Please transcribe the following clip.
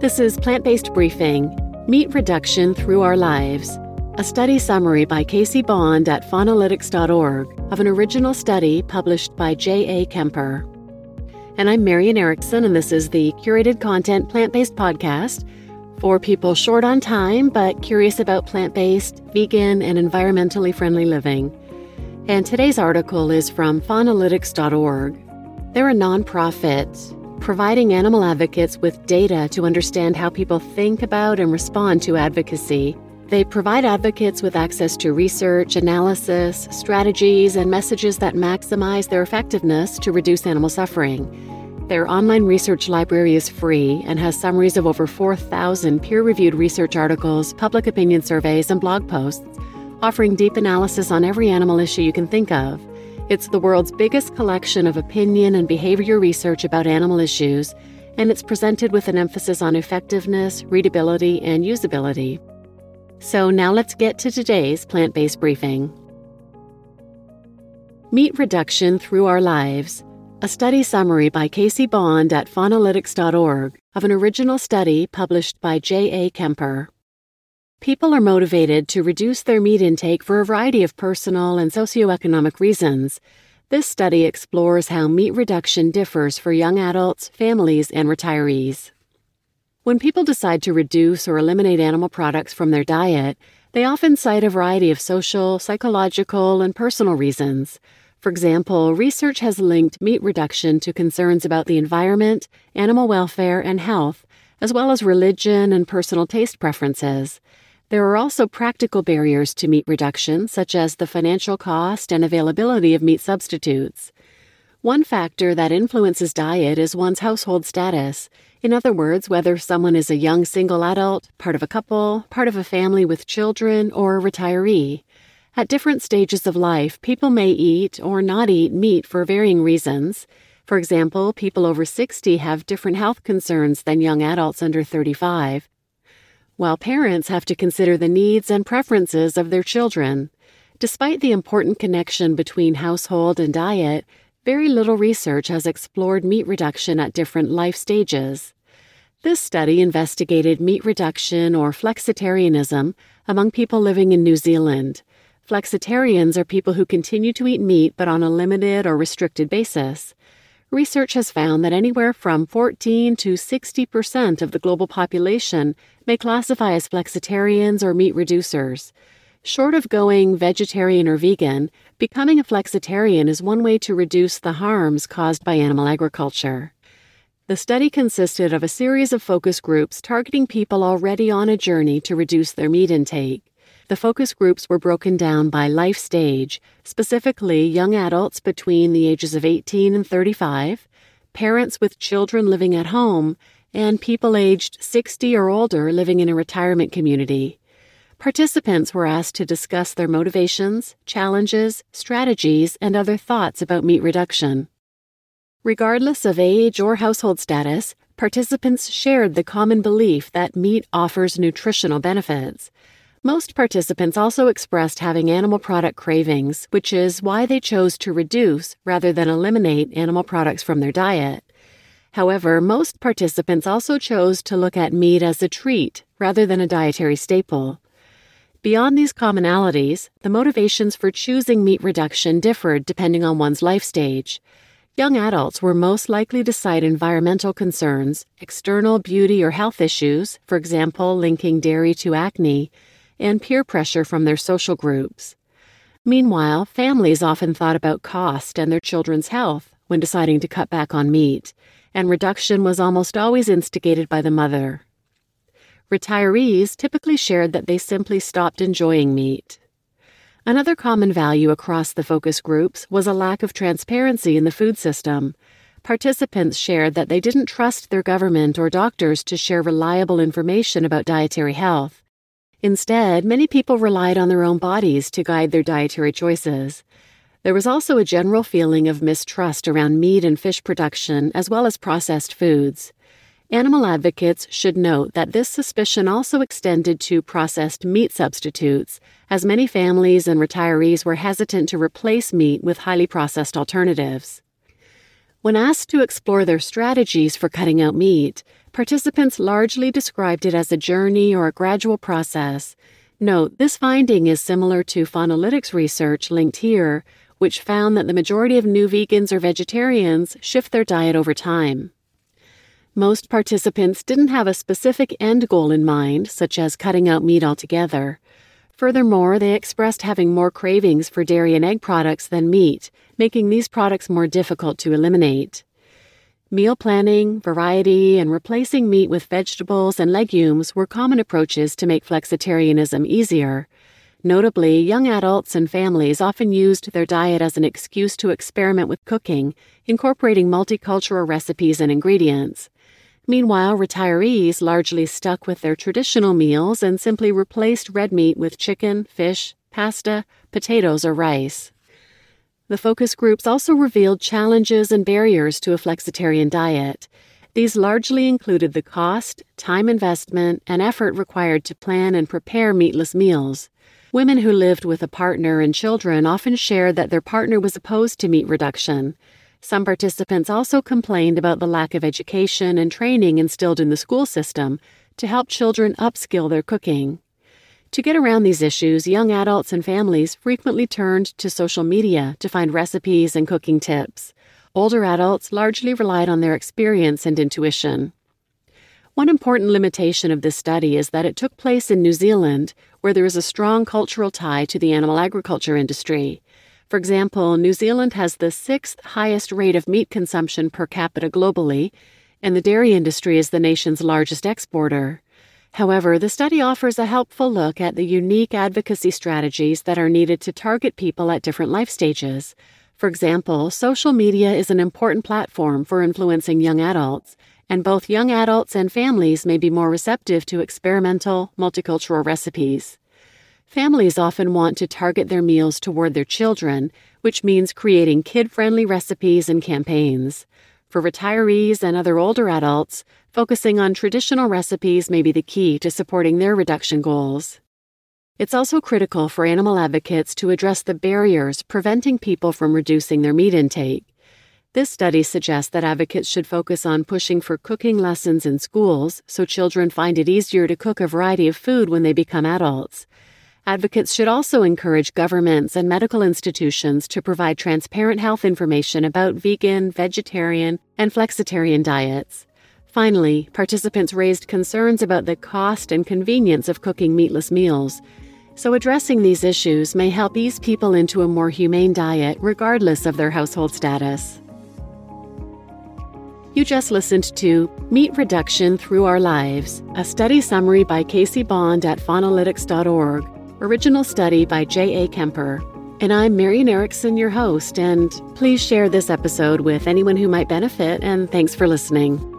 This is Plant Based Briefing Meat Reduction Through Our Lives, a study summary by Casey Bond at faunalytics.org of an original study published by J.A. Kemper. And I'm Marian Erickson, and this is the curated content plant based podcast for people short on time but curious about plant based, vegan, and environmentally friendly living. And today's article is from faunalytics.org. They're a nonprofit providing animal advocates with data to understand how people think about and respond to advocacy. They provide advocates with access to research, analysis, strategies, and messages that maximize their effectiveness to reduce animal suffering. Their online research library is free and has summaries of over 4,000 peer reviewed research articles, public opinion surveys, and blog posts, offering deep analysis on every animal issue you can think of. It's the world's biggest collection of opinion and behavior research about animal issues, and it's presented with an emphasis on effectiveness, readability, and usability. So now let's get to today's plant based briefing. Meat Reduction Through Our Lives, a study summary by Casey Bond at faunalytics.org of an original study published by J.A. Kemper. People are motivated to reduce their meat intake for a variety of personal and socioeconomic reasons. This study explores how meat reduction differs for young adults, families, and retirees. When people decide to reduce or eliminate animal products from their diet, they often cite a variety of social, psychological, and personal reasons. For example, research has linked meat reduction to concerns about the environment, animal welfare, and health, as well as religion and personal taste preferences. There are also practical barriers to meat reduction, such as the financial cost and availability of meat substitutes. One factor that influences diet is one's household status. In other words, whether someone is a young single adult, part of a couple, part of a family with children, or a retiree. At different stages of life, people may eat or not eat meat for varying reasons. For example, people over 60 have different health concerns than young adults under 35 while parents have to consider the needs and preferences of their children. Despite the important connection between household and diet, very little research has explored meat reduction at different life stages. This study investigated meat reduction or flexitarianism among people living in New Zealand. Flexitarians are people who continue to eat meat but on a limited or restricted basis. Research has found that anywhere from 14 to 60 percent of the global population may classify as flexitarians or meat reducers. Short of going vegetarian or vegan, becoming a flexitarian is one way to reduce the harms caused by animal agriculture. The study consisted of a series of focus groups targeting people already on a journey to reduce their meat intake. The focus groups were broken down by life stage, specifically young adults between the ages of 18 and 35, parents with children living at home, and people aged 60 or older living in a retirement community. Participants were asked to discuss their motivations, challenges, strategies, and other thoughts about meat reduction. Regardless of age or household status, participants shared the common belief that meat offers nutritional benefits. Most participants also expressed having animal product cravings, which is why they chose to reduce rather than eliminate animal products from their diet. However, most participants also chose to look at meat as a treat rather than a dietary staple. Beyond these commonalities, the motivations for choosing meat reduction differed depending on one's life stage. Young adults were most likely to cite environmental concerns, external beauty or health issues, for example, linking dairy to acne, and peer pressure from their social groups. Meanwhile, families often thought about cost and their children's health when deciding to cut back on meat and reduction was almost always instigated by the mother. Retirees typically shared that they simply stopped enjoying meat. Another common value across the focus groups was a lack of transparency in the food system. Participants shared that they didn't trust their government or doctors to share reliable information about dietary health. Instead, many people relied on their own bodies to guide their dietary choices. There was also a general feeling of mistrust around meat and fish production, as well as processed foods. Animal advocates should note that this suspicion also extended to processed meat substitutes, as many families and retirees were hesitant to replace meat with highly processed alternatives. When asked to explore their strategies for cutting out meat, Participants largely described it as a journey or a gradual process. Note, this finding is similar to Faunalytics research linked here, which found that the majority of new vegans or vegetarians shift their diet over time. Most participants didn't have a specific end goal in mind, such as cutting out meat altogether. Furthermore, they expressed having more cravings for dairy and egg products than meat, making these products more difficult to eliminate. Meal planning, variety, and replacing meat with vegetables and legumes were common approaches to make flexitarianism easier. Notably, young adults and families often used their diet as an excuse to experiment with cooking, incorporating multicultural recipes and ingredients. Meanwhile, retirees largely stuck with their traditional meals and simply replaced red meat with chicken, fish, pasta, potatoes, or rice. The focus groups also revealed challenges and barriers to a flexitarian diet. These largely included the cost, time investment, and effort required to plan and prepare meatless meals. Women who lived with a partner and children often shared that their partner was opposed to meat reduction. Some participants also complained about the lack of education and training instilled in the school system to help children upskill their cooking. To get around these issues, young adults and families frequently turned to social media to find recipes and cooking tips. Older adults largely relied on their experience and intuition. One important limitation of this study is that it took place in New Zealand, where there is a strong cultural tie to the animal agriculture industry. For example, New Zealand has the sixth highest rate of meat consumption per capita globally, and the dairy industry is the nation's largest exporter. However, the study offers a helpful look at the unique advocacy strategies that are needed to target people at different life stages. For example, social media is an important platform for influencing young adults, and both young adults and families may be more receptive to experimental, multicultural recipes. Families often want to target their meals toward their children, which means creating kid friendly recipes and campaigns. For retirees and other older adults, focusing on traditional recipes may be the key to supporting their reduction goals. It's also critical for animal advocates to address the barriers preventing people from reducing their meat intake. This study suggests that advocates should focus on pushing for cooking lessons in schools so children find it easier to cook a variety of food when they become adults. Advocates should also encourage governments and medical institutions to provide transparent health information about vegan, vegetarian, and flexitarian diets. Finally, participants raised concerns about the cost and convenience of cooking meatless meals. So, addressing these issues may help ease people into a more humane diet regardless of their household status. You just listened to Meat Reduction Through Our Lives, a study summary by Casey Bond at faunalytics.org. Original study by J.A. Kemper. And I'm Marian Erickson, your host, and please share this episode with anyone who might benefit, and thanks for listening.